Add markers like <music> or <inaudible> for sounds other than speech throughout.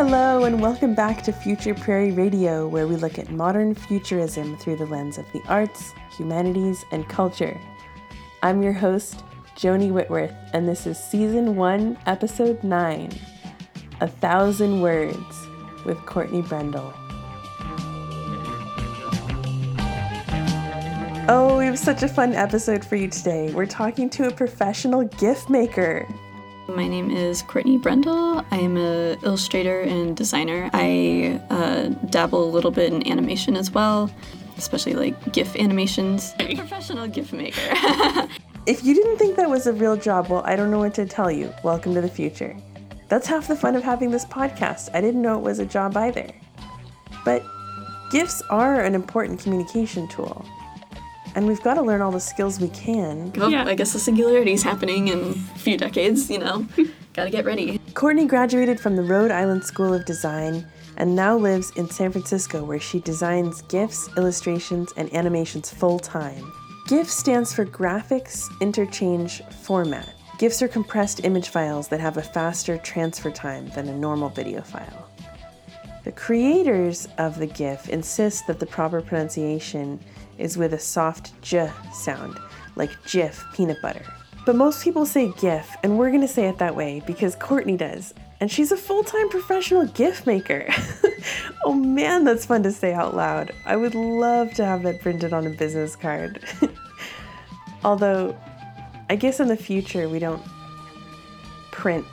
Hello, and welcome back to Future Prairie Radio, where we look at modern futurism through the lens of the arts, humanities, and culture. I'm your host, Joni Whitworth, and this is Season 1, Episode 9 A Thousand Words with Courtney Brendel. Oh, we have such a fun episode for you today. We're talking to a professional GIF maker. My name is Courtney Brendel. I am an illustrator and designer. I uh, dabble a little bit in animation as well, especially like GIF animations. Professional GIF maker. <laughs> if you didn't think that was a real job, well, I don't know what to tell you. Welcome to the future. That's half the fun of having this podcast. I didn't know it was a job either. But GIFs are an important communication tool and we've got to learn all the skills we can. Well, yeah. I guess the singularity is happening in a few decades, you know. <laughs> Gotta get ready. Courtney graduated from the Rhode Island School of Design and now lives in San Francisco where she designs GIFs, illustrations, and animations full time. GIF stands for Graphics Interchange Format. GIFs are compressed image files that have a faster transfer time than a normal video file. The creators of the GIF insist that the proper pronunciation is with a soft j sound, like Jif peanut butter. But most people say GIF, and we're gonna say it that way because Courtney does. And she's a full time professional GIF maker. <laughs> oh man, that's fun to say out loud. I would love to have that printed on a business card. <laughs> Although, I guess in the future we don't print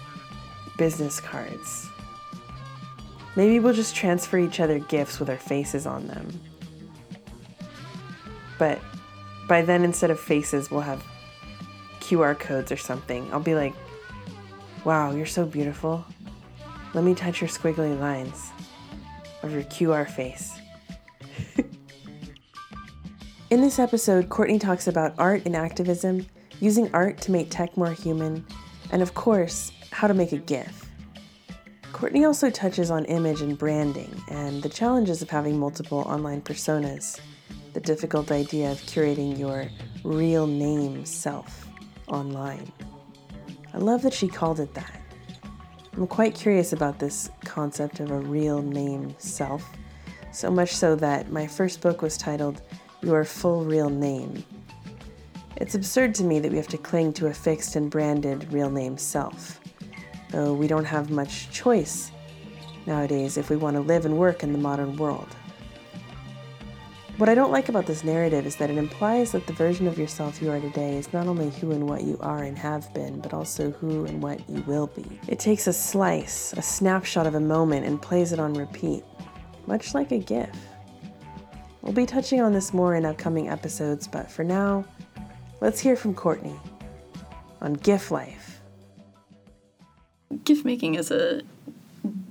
business cards. Maybe we'll just transfer each other gifts with our faces on them. But by then, instead of faces, we'll have QR codes or something. I'll be like, wow, you're so beautiful. Let me touch your squiggly lines of your QR face. <laughs> In this episode, Courtney talks about art and activism, using art to make tech more human, and of course, how to make a GIF. Courtney also touches on image and branding and the challenges of having multiple online personas the difficult idea of curating your real name self online. I love that she called it that. I'm quite curious about this concept of a real name self, so much so that my first book was titled Your Full Real Name. It's absurd to me that we have to cling to a fixed and branded real name self, though we don't have much choice nowadays if we want to live and work in the modern world. What I don't like about this narrative is that it implies that the version of yourself you are today is not only who and what you are and have been, but also who and what you will be. It takes a slice, a snapshot of a moment, and plays it on repeat, much like a GIF. We'll be touching on this more in upcoming episodes, but for now, let's hear from Courtney on GIF life. GIF making is a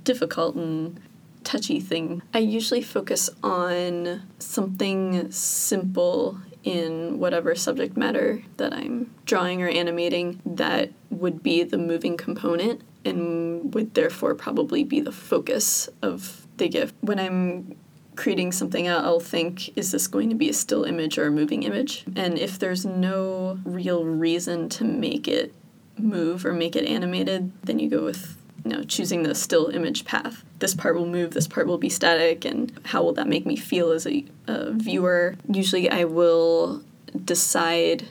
difficult and touchy thing. I usually focus on something simple in whatever subject matter that I'm drawing or animating that would be the moving component and would therefore probably be the focus of the GIF. When I'm creating something I'll think, is this going to be a still image or a moving image? And if there's no real reason to make it move or make it animated, then you go with you know, choosing the still image path. This part will move, this part will be static, and how will that make me feel as a, a viewer? Usually, I will decide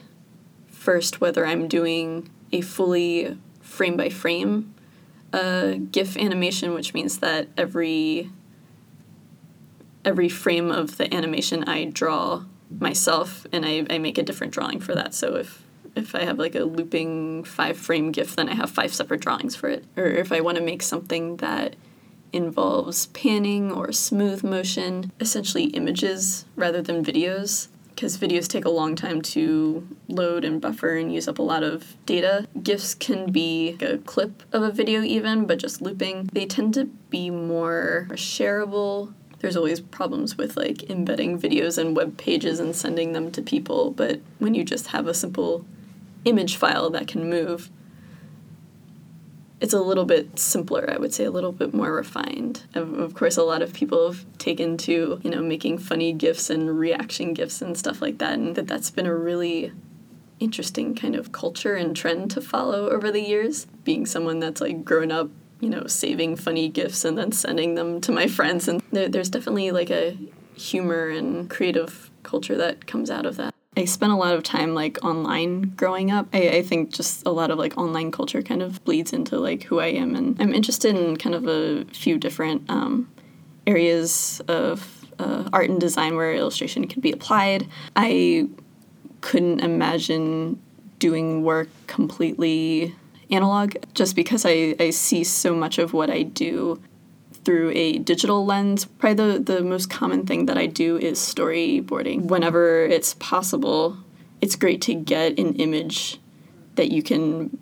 first whether I'm doing a fully frame by frame uh, GIF animation, which means that every every frame of the animation I draw myself, and I, I make a different drawing for that. So if if I have like a looping five frame GIF, then I have five separate drawings for it. Or if I want to make something that involves panning or smooth motion, essentially images rather than videos, because videos take a long time to load and buffer and use up a lot of data. GIFs can be a clip of a video, even, but just looping. They tend to be more shareable there's always problems with like embedding videos in web pages and sending them to people but when you just have a simple image file that can move, it's a little bit simpler, I would say, a little bit more refined. Of, course, a lot of people have taken to, you know, making funny gifs and reaction gifs and stuff like that, and that that's been a really interesting kind of culture and trend to follow over the years. Being someone that's like grown up you know, saving funny gifs and then sending them to my friends. And there, there's definitely like a humor and creative culture that comes out of that. I spent a lot of time like online growing up. I, I think just a lot of like online culture kind of bleeds into like who I am, and I'm interested in kind of a few different um, areas of uh, art and design where illustration can be applied. I couldn't imagine doing work completely analog just because I, I see so much of what I do through a digital lens. Probably the, the most common thing that I do is storyboarding. Whenever it's possible, it's great to get an image that you can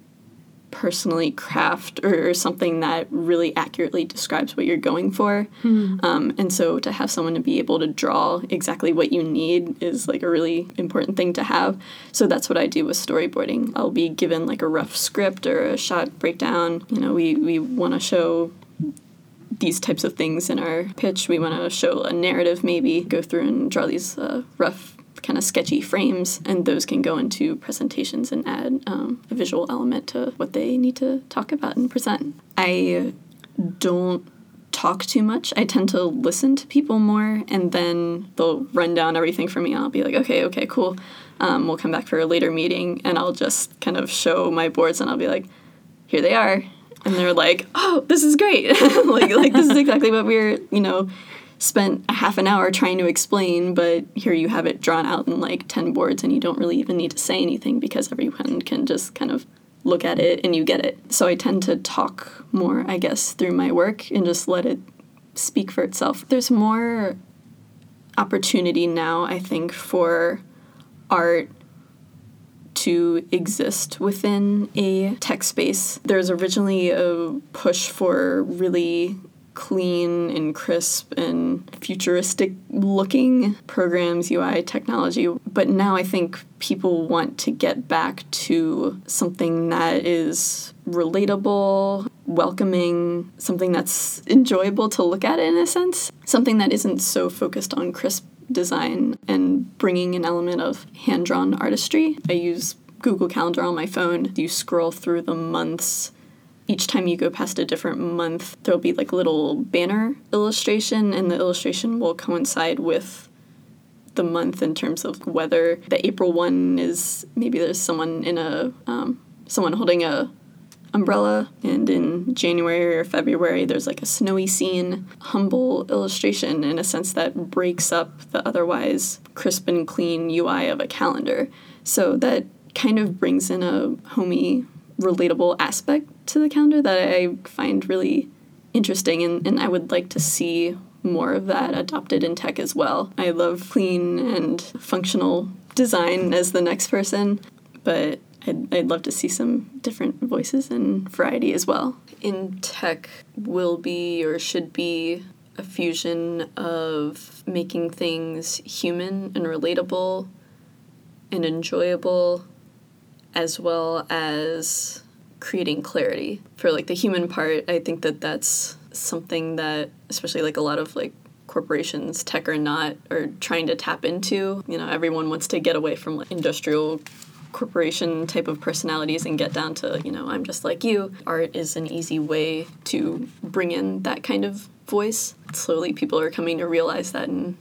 personally craft or, or something that really accurately describes what you're going for. Mm. Um, and so to have someone to be able to draw exactly what you need is like a really important thing to have. So that's what I do with storyboarding. I'll be given like a rough script or a shot breakdown. You know, we, we want to show these types of things in our pitch. We want to show a narrative, maybe go through and draw these uh, rough kind of sketchy frames, and those can go into presentations and add um, a visual element to what they need to talk about and present. I don't talk too much. I tend to listen to people more, and then they'll run down everything for me. I'll be like, okay, okay, cool. Um, we'll come back for a later meeting, and I'll just kind of show my boards, and I'll be like, here they are. And they're like, oh, this is great. <laughs> like, like this is exactly what we're, you know, spent a half an hour trying to explain, but here you have it drawn out in like 10 boards and you don't really even need to say anything because everyone can just kind of look at it and you get it. So I tend to talk more, I guess, through my work and just let it speak for itself. There's more opportunity now, I think, for art to exist within a tech space. There's originally a push for really clean and crisp and futuristic looking programs, UI technology. But now I think people want to get back to something that is relatable, welcoming, something that's enjoyable to look at in a sense, something that isn't so focused on crisp design and bringing an element of hand drawn artistry. I use Google Calendar on my phone. You scroll through the months each time you go past a different month, there'll be like little banner illustration, and the illustration will coincide with the month in terms of whether the April one is maybe there's someone in a um, someone holding a umbrella, and in January or February there's like a snowy scene, humble illustration in a sense that breaks up the otherwise crisp and clean UI of a calendar. So that kind of brings in a homey relatable aspect to the calendar that I find really interesting, and, and I would like to see more of that adopted in tech as well. I love clean and functional design as the next person, but I'd, I'd love to see some different voices and variety as well. In tech, will be or should be a fusion of making things human and relatable and enjoyable as well as creating clarity for like the human part i think that that's something that especially like a lot of like corporations tech or not are trying to tap into you know everyone wants to get away from like industrial corporation type of personalities and get down to you know i'm just like you art is an easy way to bring in that kind of voice slowly people are coming to realize that and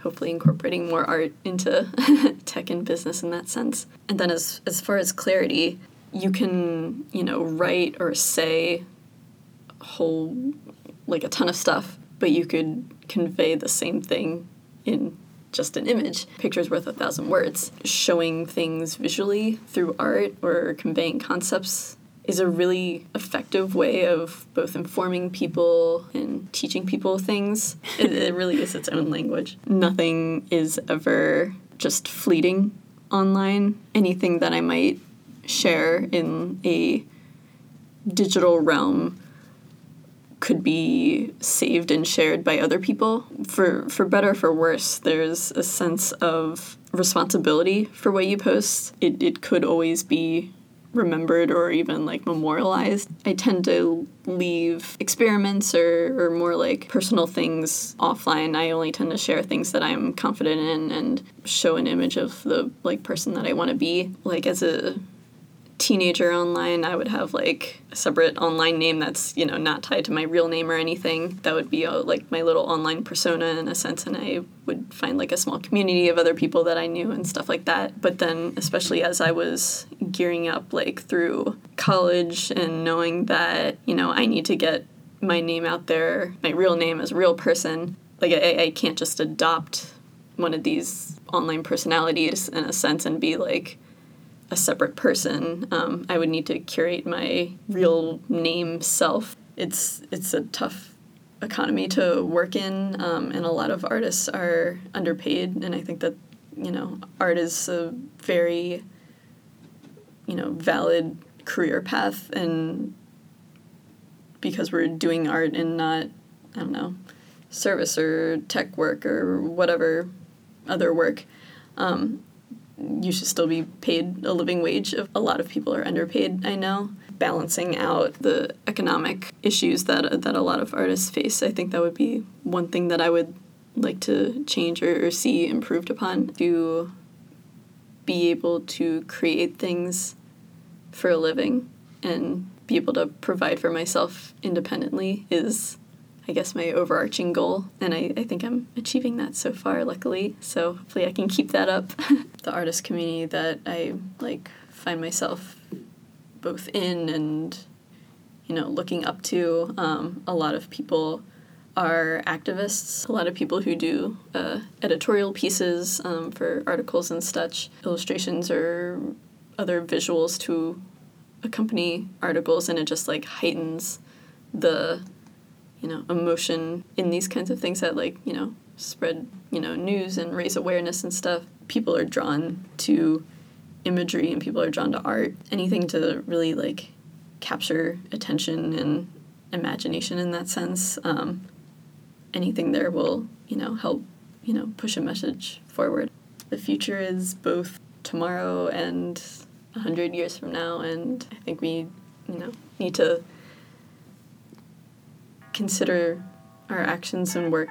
hopefully incorporating more art into <laughs> tech and business in that sense. And then as as far as clarity, you can, you know, write or say whole like a ton of stuff, but you could convey the same thing in just an image. Picture's worth a thousand words. Showing things visually through art or conveying concepts is a really effective way of both informing people and teaching people things. <laughs> it, it really is its own language. Nothing is ever just fleeting online. Anything that I might share in a digital realm could be saved and shared by other people. For for better or for worse, there's a sense of responsibility for what you post. It it could always be remembered or even like memorialized. I tend to leave experiments or, or more like personal things offline. I only tend to share things that I'm confident in and show an image of the like person that I want to be. Like as a teenager online, I would have like a separate online name that's, you know, not tied to my real name or anything. That would be a, like my little online persona in a sense, and I would find like a small community of other people that I knew and stuff like that. But then, especially as I was gearing up like through college and knowing that, you know, I need to get my name out there, my real name as a real person, like I, I can't just adopt one of these online personalities in a sense and be like, a separate person. Um, I would need to curate my real name self. It's it's a tough economy to work in, um, and a lot of artists are underpaid. And I think that you know art is a very you know valid career path, and because we're doing art and not I don't know service or tech work or whatever other work. Um, you should still be paid a living wage. A lot of people are underpaid, I know. Balancing out the economic issues that, that a lot of artists face, I think that would be one thing that I would like to change or, or see improved upon. To be able to create things for a living and be able to provide for myself independently is I guess, my overarching goal. And I, I think I'm achieving that so far, luckily. So hopefully I can keep that up. <laughs> the artist community that I like find myself both in and, you know, looking up to, um, a lot of people are activists. A lot of people who do uh, editorial pieces um, for articles and such, illustrations or other visuals to accompany articles, and it just like heightens the you know emotion in these kinds of things that like you know spread you know news and raise awareness and stuff. People are drawn to imagery and people are drawn to art. Anything to really like capture attention and imagination in that sense um, anything there will you know help you know push a message forward. The future is both tomorrow and 100 years from now and i think we you know need to consider our actions and work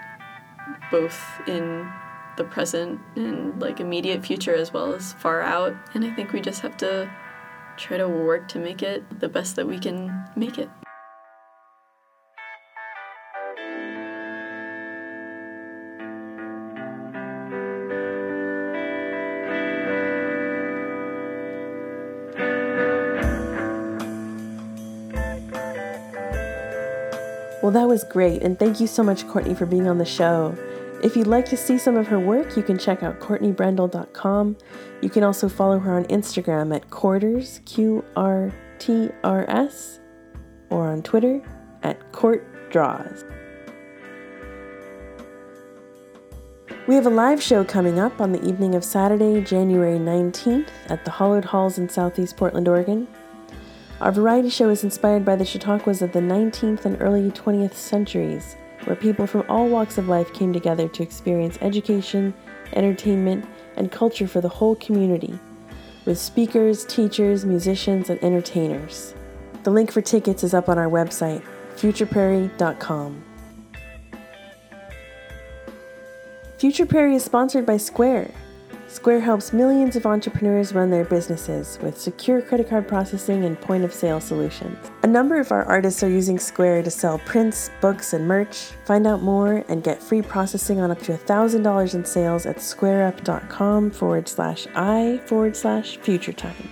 both in the present and like immediate future as well as far out. And I think we just have to try to work to make it the best that we can make it. Well, that was great, and thank you so much, Courtney, for being on the show. If you'd like to see some of her work, you can check out CourtneyBrendel.com. You can also follow her on Instagram at Quarters, Q R T R S, or on Twitter at Court Draws. We have a live show coming up on the evening of Saturday, January 19th at the Hallowed Halls in Southeast Portland, Oregon. Our variety show is inspired by the Chautauquas of the 19th and early 20th centuries, where people from all walks of life came together to experience education, entertainment, and culture for the whole community, with speakers, teachers, musicians, and entertainers. The link for tickets is up on our website, futureprairie.com. Future Prairie is sponsored by Square. Square helps millions of entrepreneurs run their businesses with secure credit card processing and point of sale solutions. A number of our artists are using Square to sell prints, books, and merch. Find out more and get free processing on up to $1,000 in sales at squareup.com forward slash I forward slash future time.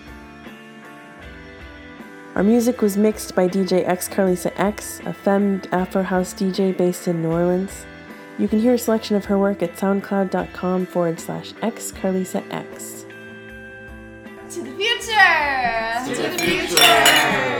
Our music was mixed by DJ X Carlisa X, a femme Afro house DJ based in New Orleans. You can hear a selection of her work at soundcloud.com forward slash x Carlisa X. To the future! To the future!